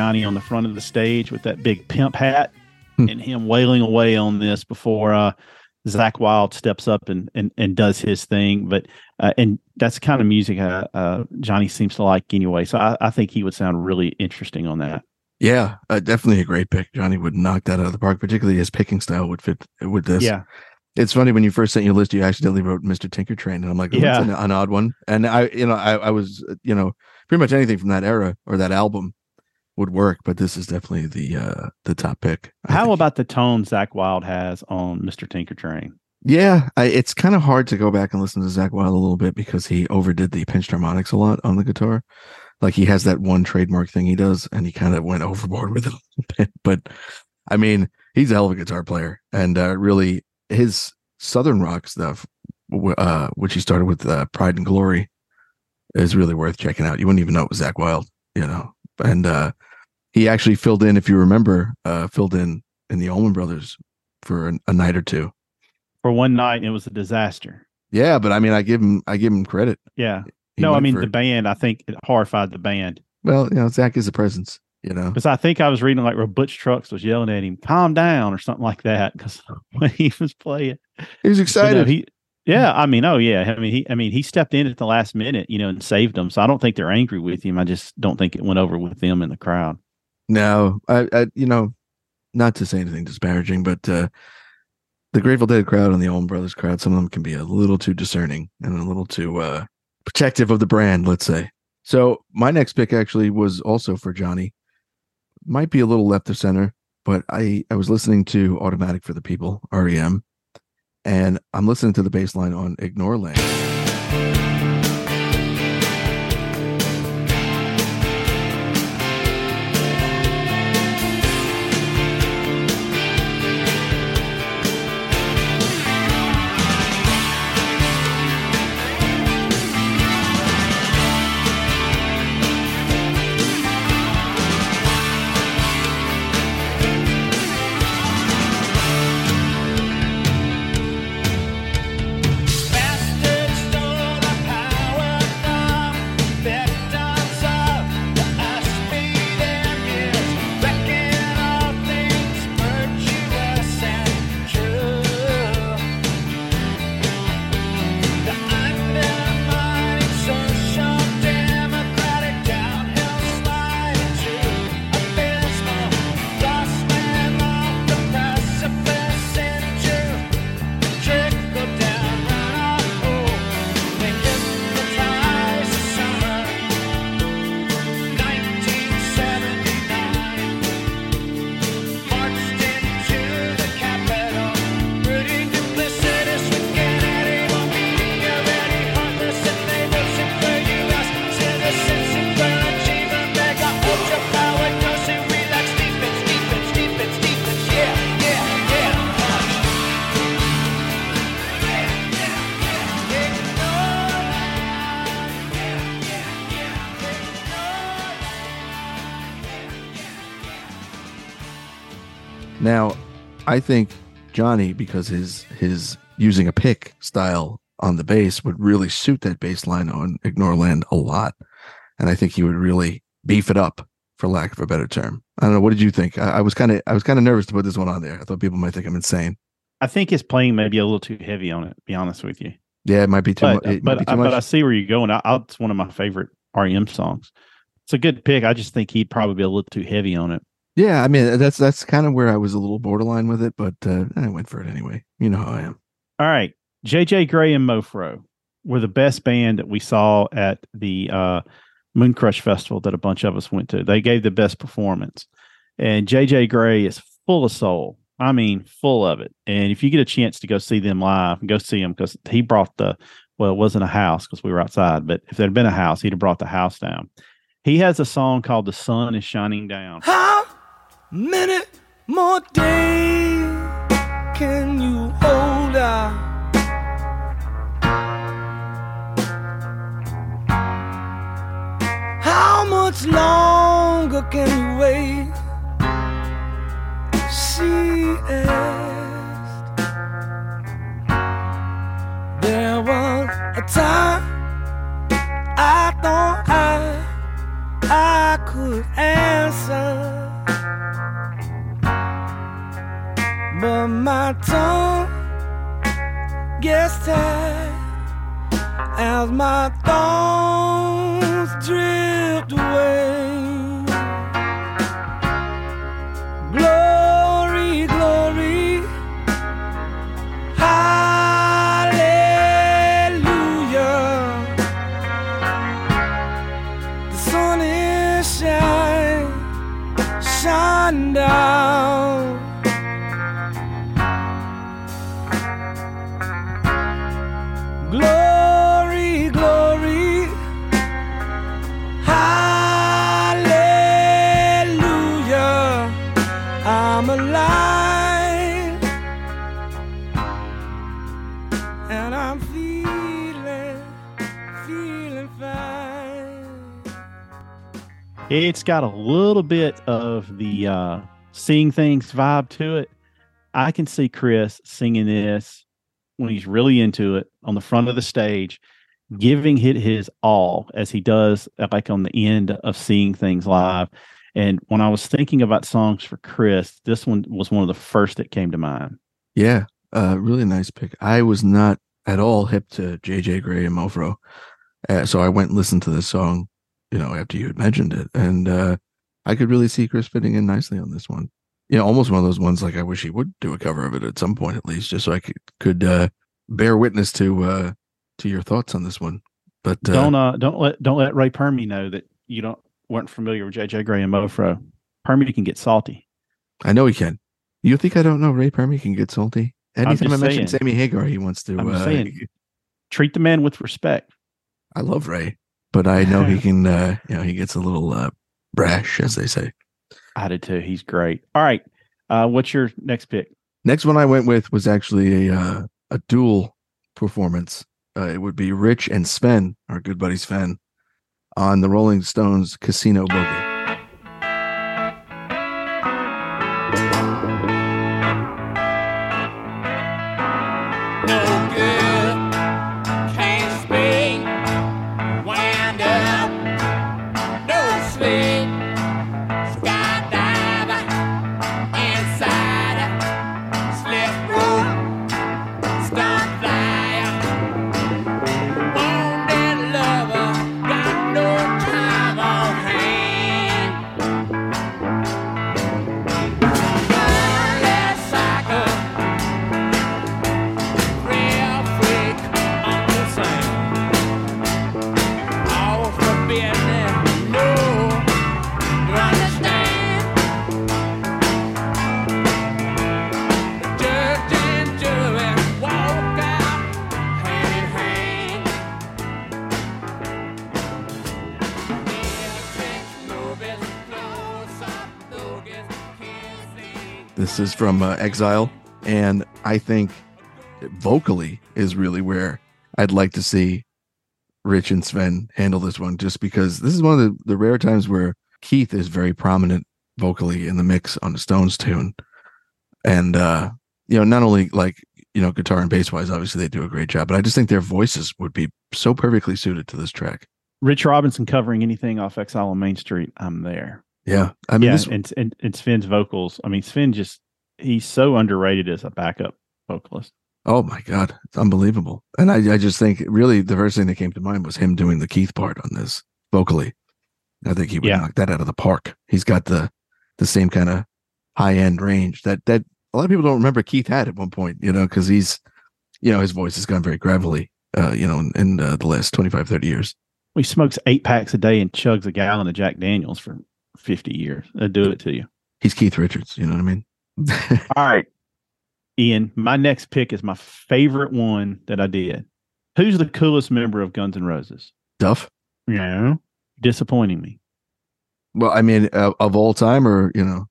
Johnny on the front of the stage with that big pimp hat
Hmm.
and him wailing away on this before uh, Zakk Wylde steps up and, and, and does his thing. But uh, and that's the kind of music uh, uh, Johnny seems to like anyway. So I, I think he would sound really interesting on that.
Yeah, uh, definitely a great pick. Johnny would knock that out of the park. Particularly his picking style would fit with this.
Yeah,
It's funny when you first sent your list, you accidentally wrote Mr. Tinkertrain, and I'm like, oh, that's
Yeah.
an, an odd one. And I, you know, I, I was, uh, you know, pretty much anything from that era or that album would work, but this is definitely the uh the top pick. I
How
think.
about the tone Zakk Wylde has on Mr. Tinkertrain?
Yeah, I, it's kind of hard to go back and listen to Zakk Wylde a little bit because he overdid the pinched harmonics a lot on the guitar. Like he has that one trademark thing he does, and he kind of went overboard with it a little bit. But I mean, he's a hell of a guitar player, and uh, really his southern rock stuff, uh, which he started with uh, Pride and Glory, is really worth checking out. You wouldn't even know it was Zakk Wylde, you know. And uh, he actually filled in, if you remember, uh, filled in in the Allman Brothers for a, a night or two.
For one night, it was a disaster.
Yeah, but I mean, I give him, I give him credit.
Yeah.
He
no, I mean the
it.
band. I think it horrified the band
Well, you know, Zakk is a presence. You know,
because I think I was reading like where Butch Trucks was yelling at him, "Calm down" or something like that. Because when he was playing, But no,
excited.
he, yeah, I mean, oh yeah, I mean, he, I mean, he stepped in at the last minute, you know, and saved them. So I don't think they're angry with him. I just don't think it went over with them in the crowd.
No, I, I, you know, not to say anything disparaging, but uh the Grateful Dead crowd and the Allman Brothers crowd, some of them can be a little too discerning and a little too uh protective of the brand, let's say. So my next pick actually was also for Johnny. Might be a little left of center, but I I was listening to Automatic for the People, REM, and I'm listening to the bass line on Ignoreland. I think Johnny, because his his using a pick style on the bass would really suit that bass line on Ignoreland a lot. And I think he would really beef it up, for lack of a better term. I don't know. What did you think? I, I was kind of I was kind of nervous to put this one on there. I thought people might think I'm insane.
I think his playing may be a little too heavy on it. To be honest with you,
Yeah, it might be too
but
much. It might
but
be too
I, but I see where you're going. I, I, it's one of my favorite REM songs. It's a good pick. I just think he'd probably be a little too heavy on it.
Yeah, I mean that's that's kind of where I was a little borderline with it, but uh, I went for it anyway. You know how I am.
All right. JJ Grey and Mofro were the best band that we saw at the uh, Moon Crush Festival that a bunch of us went to. They gave the best performance. And JJ Grey is full of soul. I mean, full of it. And if you get a chance to go see them live, go see him because he brought the, well, it wasn't a house because we were outside, but if there'd been a house, he'd have brought the house down. He has a song called The Sun is Shining Down.
How many more days can you hold out? How much longer can you wait? She asked. There was a time I thought I I could answer, but my tongue gets tired as my thoughts drift away. Glory, glory, hallelujah. The sun is shining
It's got a little bit of the uh, seeing things vibe to it. I can see Chris singing this when he's really into it on the front of the stage, giving it his all as he does uh, like on the end of seeing things live. And when I was thinking about songs for Chris, this one was one of the first that came to mind.
Yeah, uh, really nice pick. I was not at all hip to JJ Grey and Mofro, uh, so I went and listened to this song, you know, after you had mentioned it, and uh, I could really see Chris fitting in nicely on this one. You know, almost one of those ones like I wish he would do a cover of it at some point at least, just so I could could uh, bear witness to uh, to your thoughts on this one. But uh,
don't uh don't let don't let Ray Permy know that you don't weren't familiar with JJ Grey and Mofro. Permy can get salty.
I know he can. You think I don't know Ray Permy can get salty? Anytime I mention. Sammy Hagar, he wants to.
I'm
Uh,
saying. Treat the man with respect.
I love Ray, but I know he can. Uh, you know, he gets a little uh, brash, as they say.
I did too. He's great. All right. Uh, what's your next pick?
Next one I went with was actually a uh, a dual performance. Uh, it would be Rich and Sven, our good buddy Sven, on the Rolling Stones Casino Boogie. From uh, Exile, and I think vocally is really where I'd like to see Rich and Sven handle this one, just because this is one of the, the rare times where Keith is very prominent vocally in the mix on the Stones tune, and uh, you know, not only like you know, guitar and bass wise, obviously they do a great job, but I just think their voices would be so perfectly suited to this track.
Rich Robinson covering anything off Exile on Main Street. I'm there.
Yeah, I mean,
yeah,
this,
and, and and Sven's vocals. I mean, Sven just he's so underrated as a backup vocalist.
Oh my god, it's unbelievable. And I, I just think really the first thing that came to mind was him doing the Keith part on this vocally. I think he would
Yeah.
knock that out of the park. He's got the the same kind of high end range that that a lot of people don't remember Keith had at one point, you know, because he's you know, his voice has gone very gravelly, uh, you know, in, in uh, the last 25, 30 years.
He smokes eight packs a day and chugs a gallon of Jack Daniels for 50 years. They'll do it to you.
He's Keith Richards, you know what I mean?
All right. Ian, my next pick is my favorite one that I did. Who's the coolest member of Guns N' Roses?
Duff.
Yeah. Disappointing me.
Well, I mean, uh, of all time, or you know,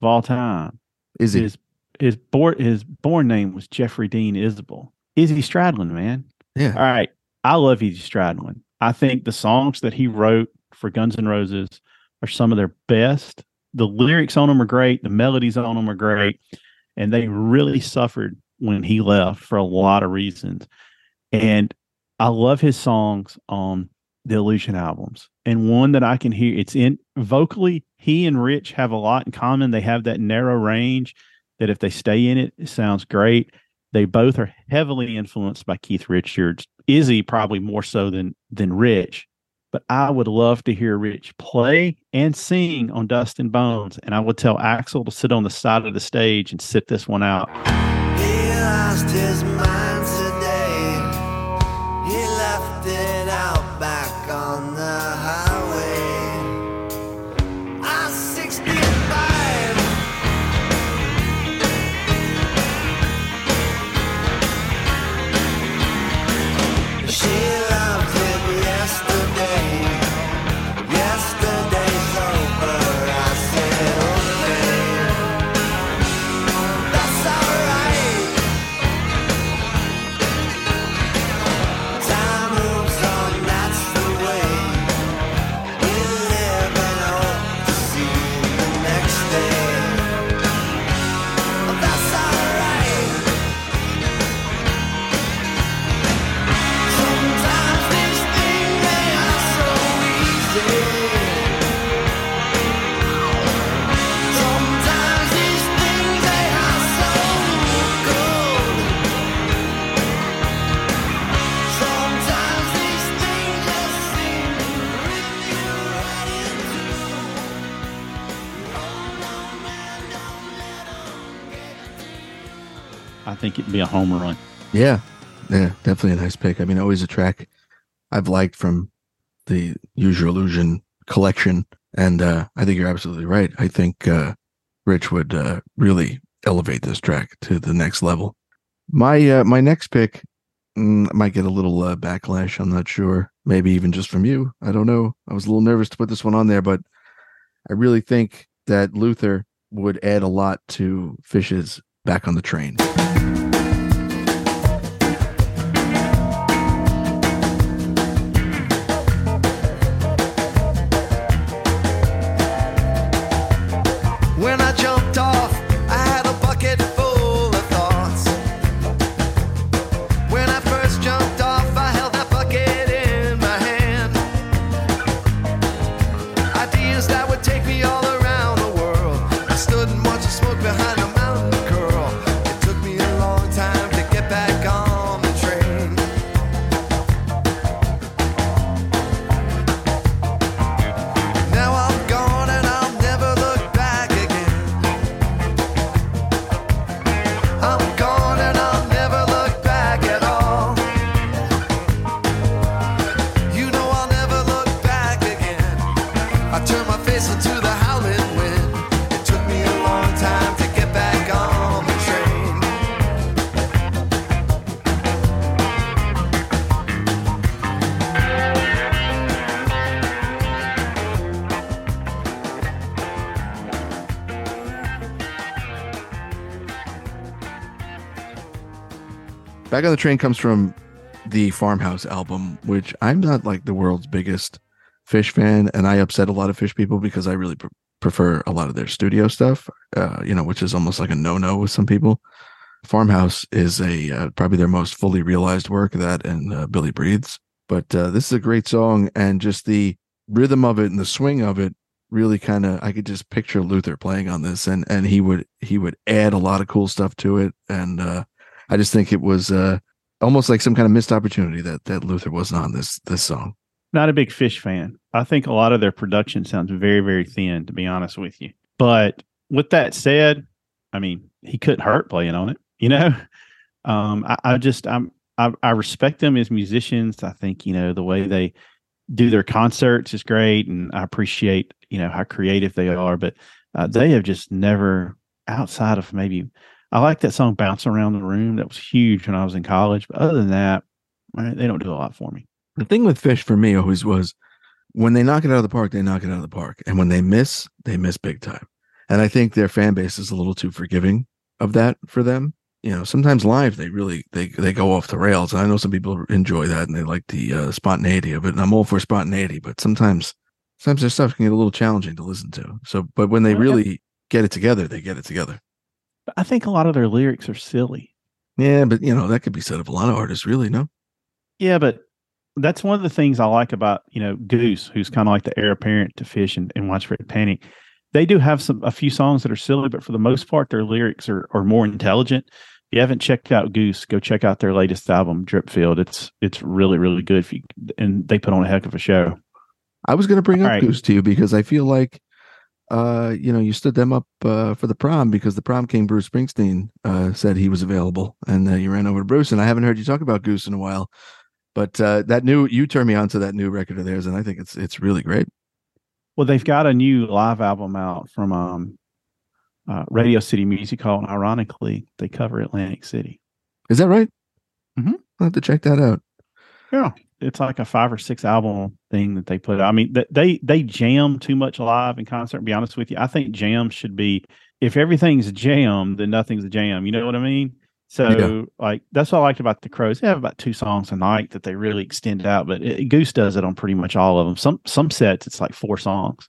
Of all time.
is he?
His his born his born name was Jeffrey Dean Isbell. Izzy Stradlin, man.
yeah,
All right. I love Izzy Stradlin. I think the songs that he wrote for Guns N' Roses are some of their best. The lyrics on them are great. The melodies on them are great. And they really suffered when he left for a lot of reasons. And I love his songs on the Illusion albums. And one that I can hear, it's in vocally, he and Rich have a lot in common. They have that narrow range that if they stay in it, it sounds great. They both are heavily influenced by Keith Richards. Izzy probably more so than than Rich. But I would love to hear Rich play and sing on Dust and Bones. And I would tell Axl to sit on the side of the stage and sit this one out. Think it'd be a home run.
Yeah, yeah, definitely a nice pick. I mean, always a track I've liked from the Use Illusion collection, and uh, I think you're absolutely right. I think uh, Rich would uh, really elevate this track to the next level. My uh, my next pick mm, might get a little uh, backlash. I'm not sure. Maybe even just from you. I don't know. I was a little nervous to put this one on there, but I really think that Luther would add a lot to Phish's "Back on the Train."
On the Train
comes from the Farmhouse album, which I'm not like the world's biggest Phish fan, and I upset a lot of Phish people because I really pre- prefer a lot of their studio stuff, uh, you know, which is almost like a no-no with some people. Farmhouse is a uh, probably their most fully realized work, that and uh, Billy Breathes. But uh, this is a great song, and just the rhythm of it and the swing of it really kind of I could just picture Luther playing on this, and and he would he would add a lot of cool stuff to it, and uh, I just think it was uh, almost like some kind of missed opportunity that that Luther wasn't on this this song.
Not a big Phish fan. I think a lot of their production sounds very, very thin, to be honest with you. But with that said, I mean, he couldn't hurt playing on it. You know, um, I, I just I'm I, I respect them as musicians. I think you know the way they do their concerts is great, and I appreciate you know how creative they are. But uh, they have just never outside of maybe I like that song "Bounce Around the Room." That was huge when I was in college. But other than that, they don't do a lot for me.
The thing with Phish for me always was when they knock it out of the park, they knock it out of the park, and when they miss, they miss big time. And I think their fan base is a little too forgiving of that for them. You know, sometimes live they really they they go off the rails, and I know some people enjoy that and they like the uh, spontaneity of it, and I'm all for spontaneity, but sometimes sometimes their stuff can get a little challenging to listen to. So, but when they
yeah.
really get it together, they get it together.
But I think a lot of their lyrics are silly.
Yeah, but you know that could be said of a lot of artists, really. No,
Yeah, but that's one of the things I like about you know Goose, who's kind of like the heir apparent to Phish and, and Widespread Panic. They do have some a few songs that are silly, but for the most part, their lyrics are are more intelligent. If you haven't checked out Goose, go check out their latest album, Dripfield. It's it's really really good. If you, and they put on a heck of a show.
I was going to bring up
All right.
Goose to you because I feel like, uh, you know, you stood them up uh, for the prom because the prom king Bruce Springsteen uh, said he was available, and uh, you ran over to Bruce. And I haven't heard you talk about Goose in a while, but uh, that new you turned me on to that new record of theirs, and I think it's it's really great.
Well, they've got a new live album out from um, uh, Radio City Music Hall, and ironically, they cover Atlantic City.
Is that right?
Mhm.
I'll have to check that out.
Yeah, it's like a five or six album thing that they put. I mean, they they jam too much live in concert. To be honest with you, I think jam should be if everything's jam, then nothing's a jam. You know what I mean? So,
Yeah.
like that's what I liked about the Crowes. They have about two songs a night that they really extend out, but it, Goose does it on pretty much all of them. Some some sets it's like four songs,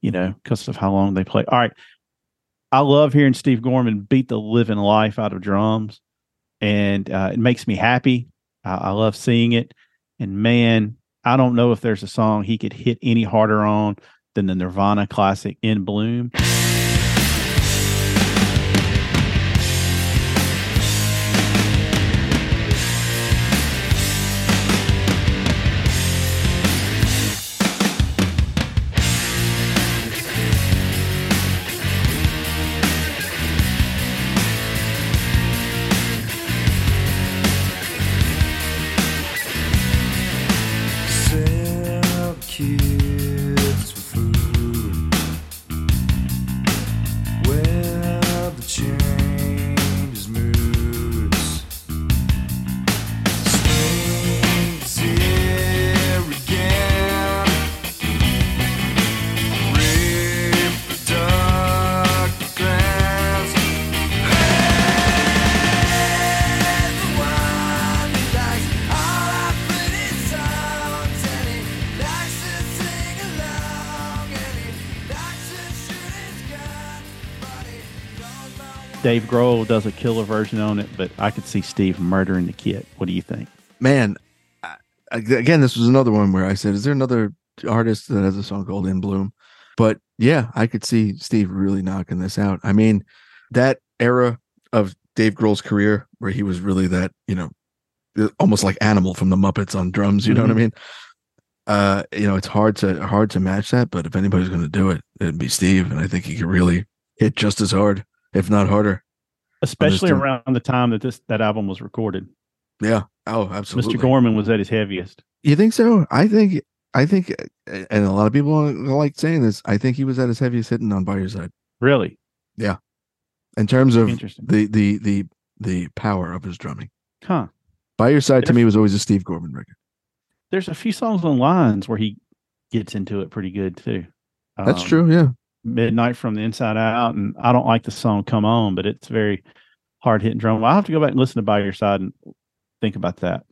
you know, because of how long they play. All right, I love hearing Steve Gorman beat the living life out of drums, and uh, it makes me happy. I, I love seeing it. And man, I don't know if there's a song he could hit any harder on than the Nirvana classic "In Bloom." Dave Grohl does a killer version on it, but I could see Steve murdering the kid. What do you think?
Man, I- again, this was another one where I said, "Is there another artist that has a song called In Bloom?" But yeah, I could see Steve really knocking this out. I mean, that era of Dave Grohl's career, where he was really that, you know, almost like Animal from the Muppets on drums. You know what I
Mhm.
mean? Uh, you know, it's hard to hard to match that. But if anybody's going to do it, it'd be Steve, and I think he could really hit just as hard, if not harder.
Especially around the time that this that album was recorded.
Yeah. Oh, absolutely.
Mr. Gorman was at his heaviest.
You think so? I think I think, uh, and a lot of people like saying this. I think he was at his heaviest hitting on by your side
Really Yeah.
in terms of
interesting.
the the the the power of his drumming.
Huh.
By your side to me was always a Steve Gorman record.
There's a few songs on Lions where he gets into it pretty good too.
That's
Um,
true. Yeah.
Midnight from the Inside Out, and I don't like the song "Come On," but it's very hard hitting drum. I'll have to go back and listen to "By Your Side" and think about that.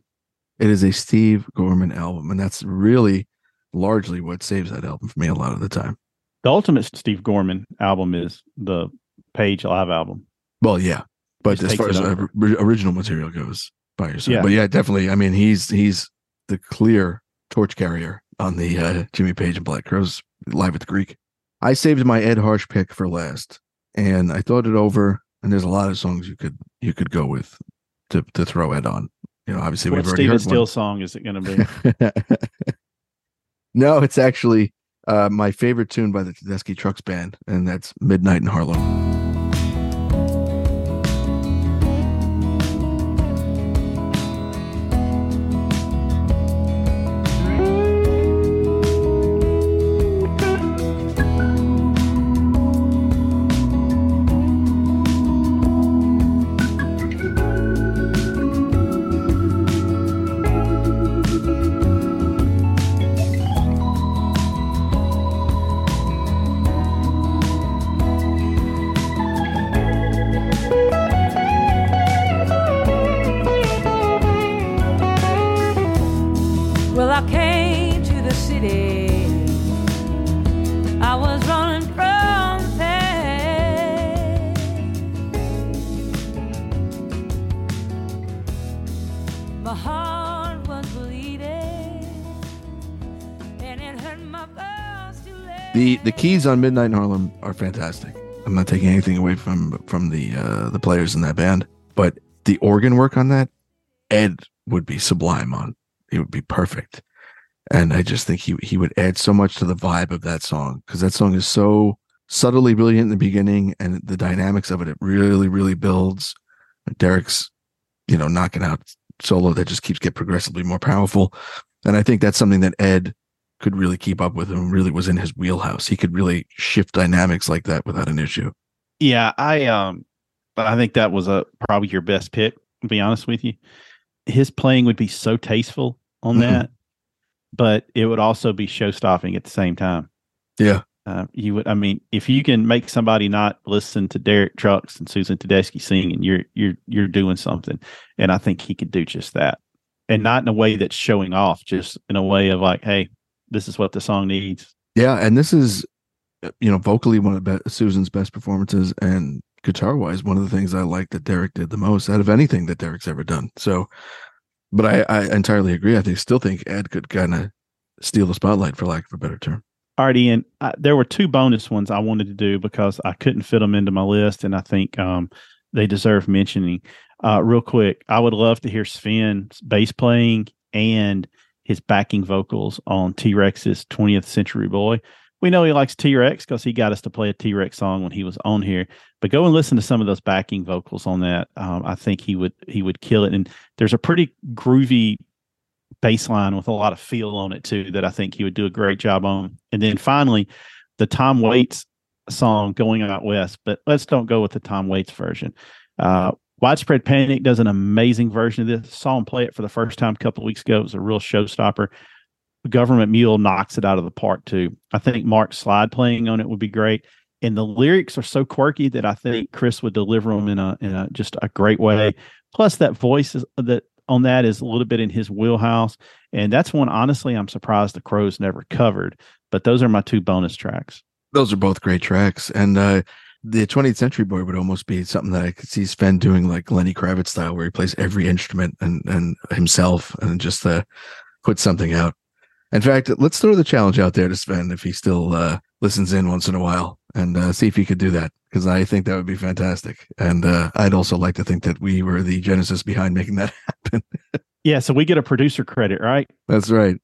It is a Steve Gorman album, and that's really largely what saves that album for me a lot of the time.
The ultimate Steve Gorman album is the Page live album.
Well, yeah, but as far as
over.
original material goes, by your side.
Yeah.
But yeah, definitely. I mean, he's he's the clear torch carrier on the uh, Jimmy Page and Black Crowes live at the Greek. I saved my Ed Harsch pick for last, and I thought it over. And there's a lot of songs you could you could go with to to throw Ed on. You know, obviously
What
we've already
Steven
heard
Steele song is it going to be?
no, it's actually uh, my favorite tune by the Tedeschi Trucks Band, and that's Midnight in Harlem. On Midnight in Harlem are fantastic. I'm not taking anything away from from the uh the players in that band, but the organ work on that, Ed would be sublime on. It would be perfect. And I just think he he would add so much to the vibe of that song because that song is so subtly brilliant in the beginning and the dynamics of it it really really builds. Derek's you know knocking out solo that just keeps get progressively more powerful. And I think that's something that Ed could really keep up with him, really was in his wheelhouse. He could really shift dynamics like that without an issue.
Yeah, I um, I think that was a probably your best pick. To be honest with you, his playing would be so tasteful on
Mhm.
that, but it would also be show stopping at the same time.
Yeah.
Uh, you would, I mean, if you can make somebody not listen to Derek Trucks and Susan Tedeschi singing, you're you're you're doing something, and I think he could do just that, and not in a way that's showing off, just in a way of like, hey, this is what the song needs.
Yeah. And this is, uh, you know, vocally one of be- Susan's best performances and guitar wise, one of the things I like that Derek did the most out of anything that Derek's ever done. So, but I, I entirely agree. I think, still think Ed could kind of steal the spotlight for lack of a better term.
Alrighty, and I, there were two bonus ones I wanted to do because I couldn't fit them into my list, and I think um, they deserve mentioning. Uh, real quick, I would love to hear Sven's bass playing and his backing vocals on T Rex's 20th Century Boy. We know he likes T Rex because he got us to play a T Rex song when he was on here. But go and listen to some of those backing vocals on that. Um, I think he would he would kill it. And there's a pretty groovy bass line with a lot of feel on it too that I think he would do a great job on. And then finally, the Tom Waits song "Going Out West," but let's don't go with the Tom Waits version. Uh, Widespread Panic does an amazing version of this. Saw him play it for the first time a couple weeks ago. It was a real showstopper. Government Mule knocks it out of the park too. I think Mark's slide playing on it would be great. And the lyrics are so quirky that I think Chris would deliver them in a in a just a great way. Plus, that voice is that on that is a little bit in his wheelhouse, and that's one honestly I'm surprised the Crowes never covered. But those are my two bonus tracks.
Those are both great tracks. And uh, the 20th Century Boy would almost be something that I could see Sven doing like Lenny Kravitz style, where he plays every instrument and and himself, and just uh, put something out. In fact, let's throw the challenge out there to Sven if he still uh, listens in once in a while, and uh, see if he could do that because I think that would be fantastic. And uh, I'd also like to think that we were the genesis behind making that happen.
Yeah, so we get a producer credit, right?
That's right.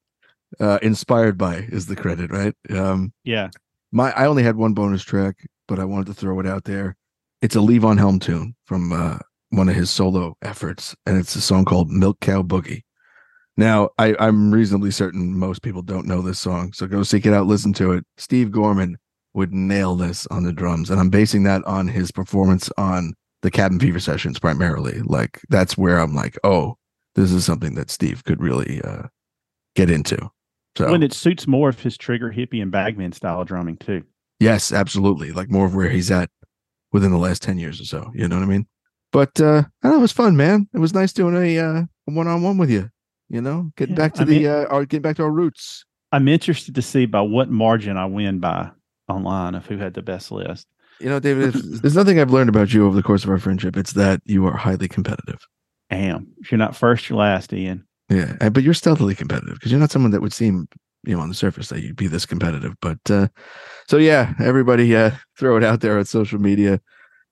Uh, inspired by is the credit, right? Um,
Yeah.
my I only had one bonus track, but I wanted to throw it out there. It's a Levon Helm tune from uh, one of his solo efforts, and it's a song called "Milk Cow Boogie." Now, I, I'm reasonably certain most people don't know this song, so go seek it out, listen to it. Steve Gorman would nail this on the drums, and I'm basing that on his performance on the Cabin Fever sessions primarily. Like that's where I'm like, oh, this is something that Steve could really uh, get into. So
When it suits more of his Trigger Hippy and bagman style drumming too.
Yes, absolutely. Like more of where he's at within the last 10 years or so. You know what I mean? But uh I know, it was fun, man. It was nice doing a uh one on one with you. You know, getting
Yeah,
back to
I
the
mean-
uh our getting back to our roots.
I'm interested to see by what margin I win by online of who had the best list.
You know, David, there's nothing I've learned about you over the course of our friendship. It's that you are highly competitive.
Am. If you're not first, you're last, Ian.
Yeah, but you're stealthily competitive because you're not someone that would seem, you know, on the surface that you'd be this competitive. But uh so yeah, everybody uh throw it out there on social media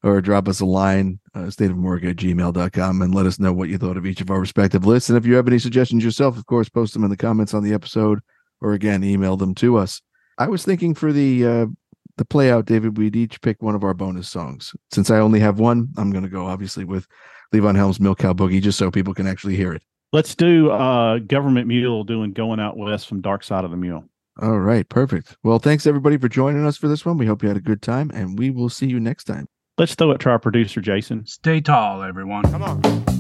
or drop us a line, uh, stateofamorica at gmail.com and let us know what you thought of each of our respective lists. And if you have any suggestions yourself, of course, post them in the comments on the episode or again, email them to us. I was thinking for the uh the play out, David, we'd each pick one of our bonus songs. Since I only have one, I'm gonna go obviously with Levon Helm's Milk Cow Boogie, just so people can actually hear it.
Let's do uh government mule doing going out west from Dark Side of the Mule.
All right, perfect. Well, thanks everybody for joining us for this one. We hope you had a good time, and we will see you next time.
Let's throw it to our producer, Jason.
Stay tall, everyone.
Come on.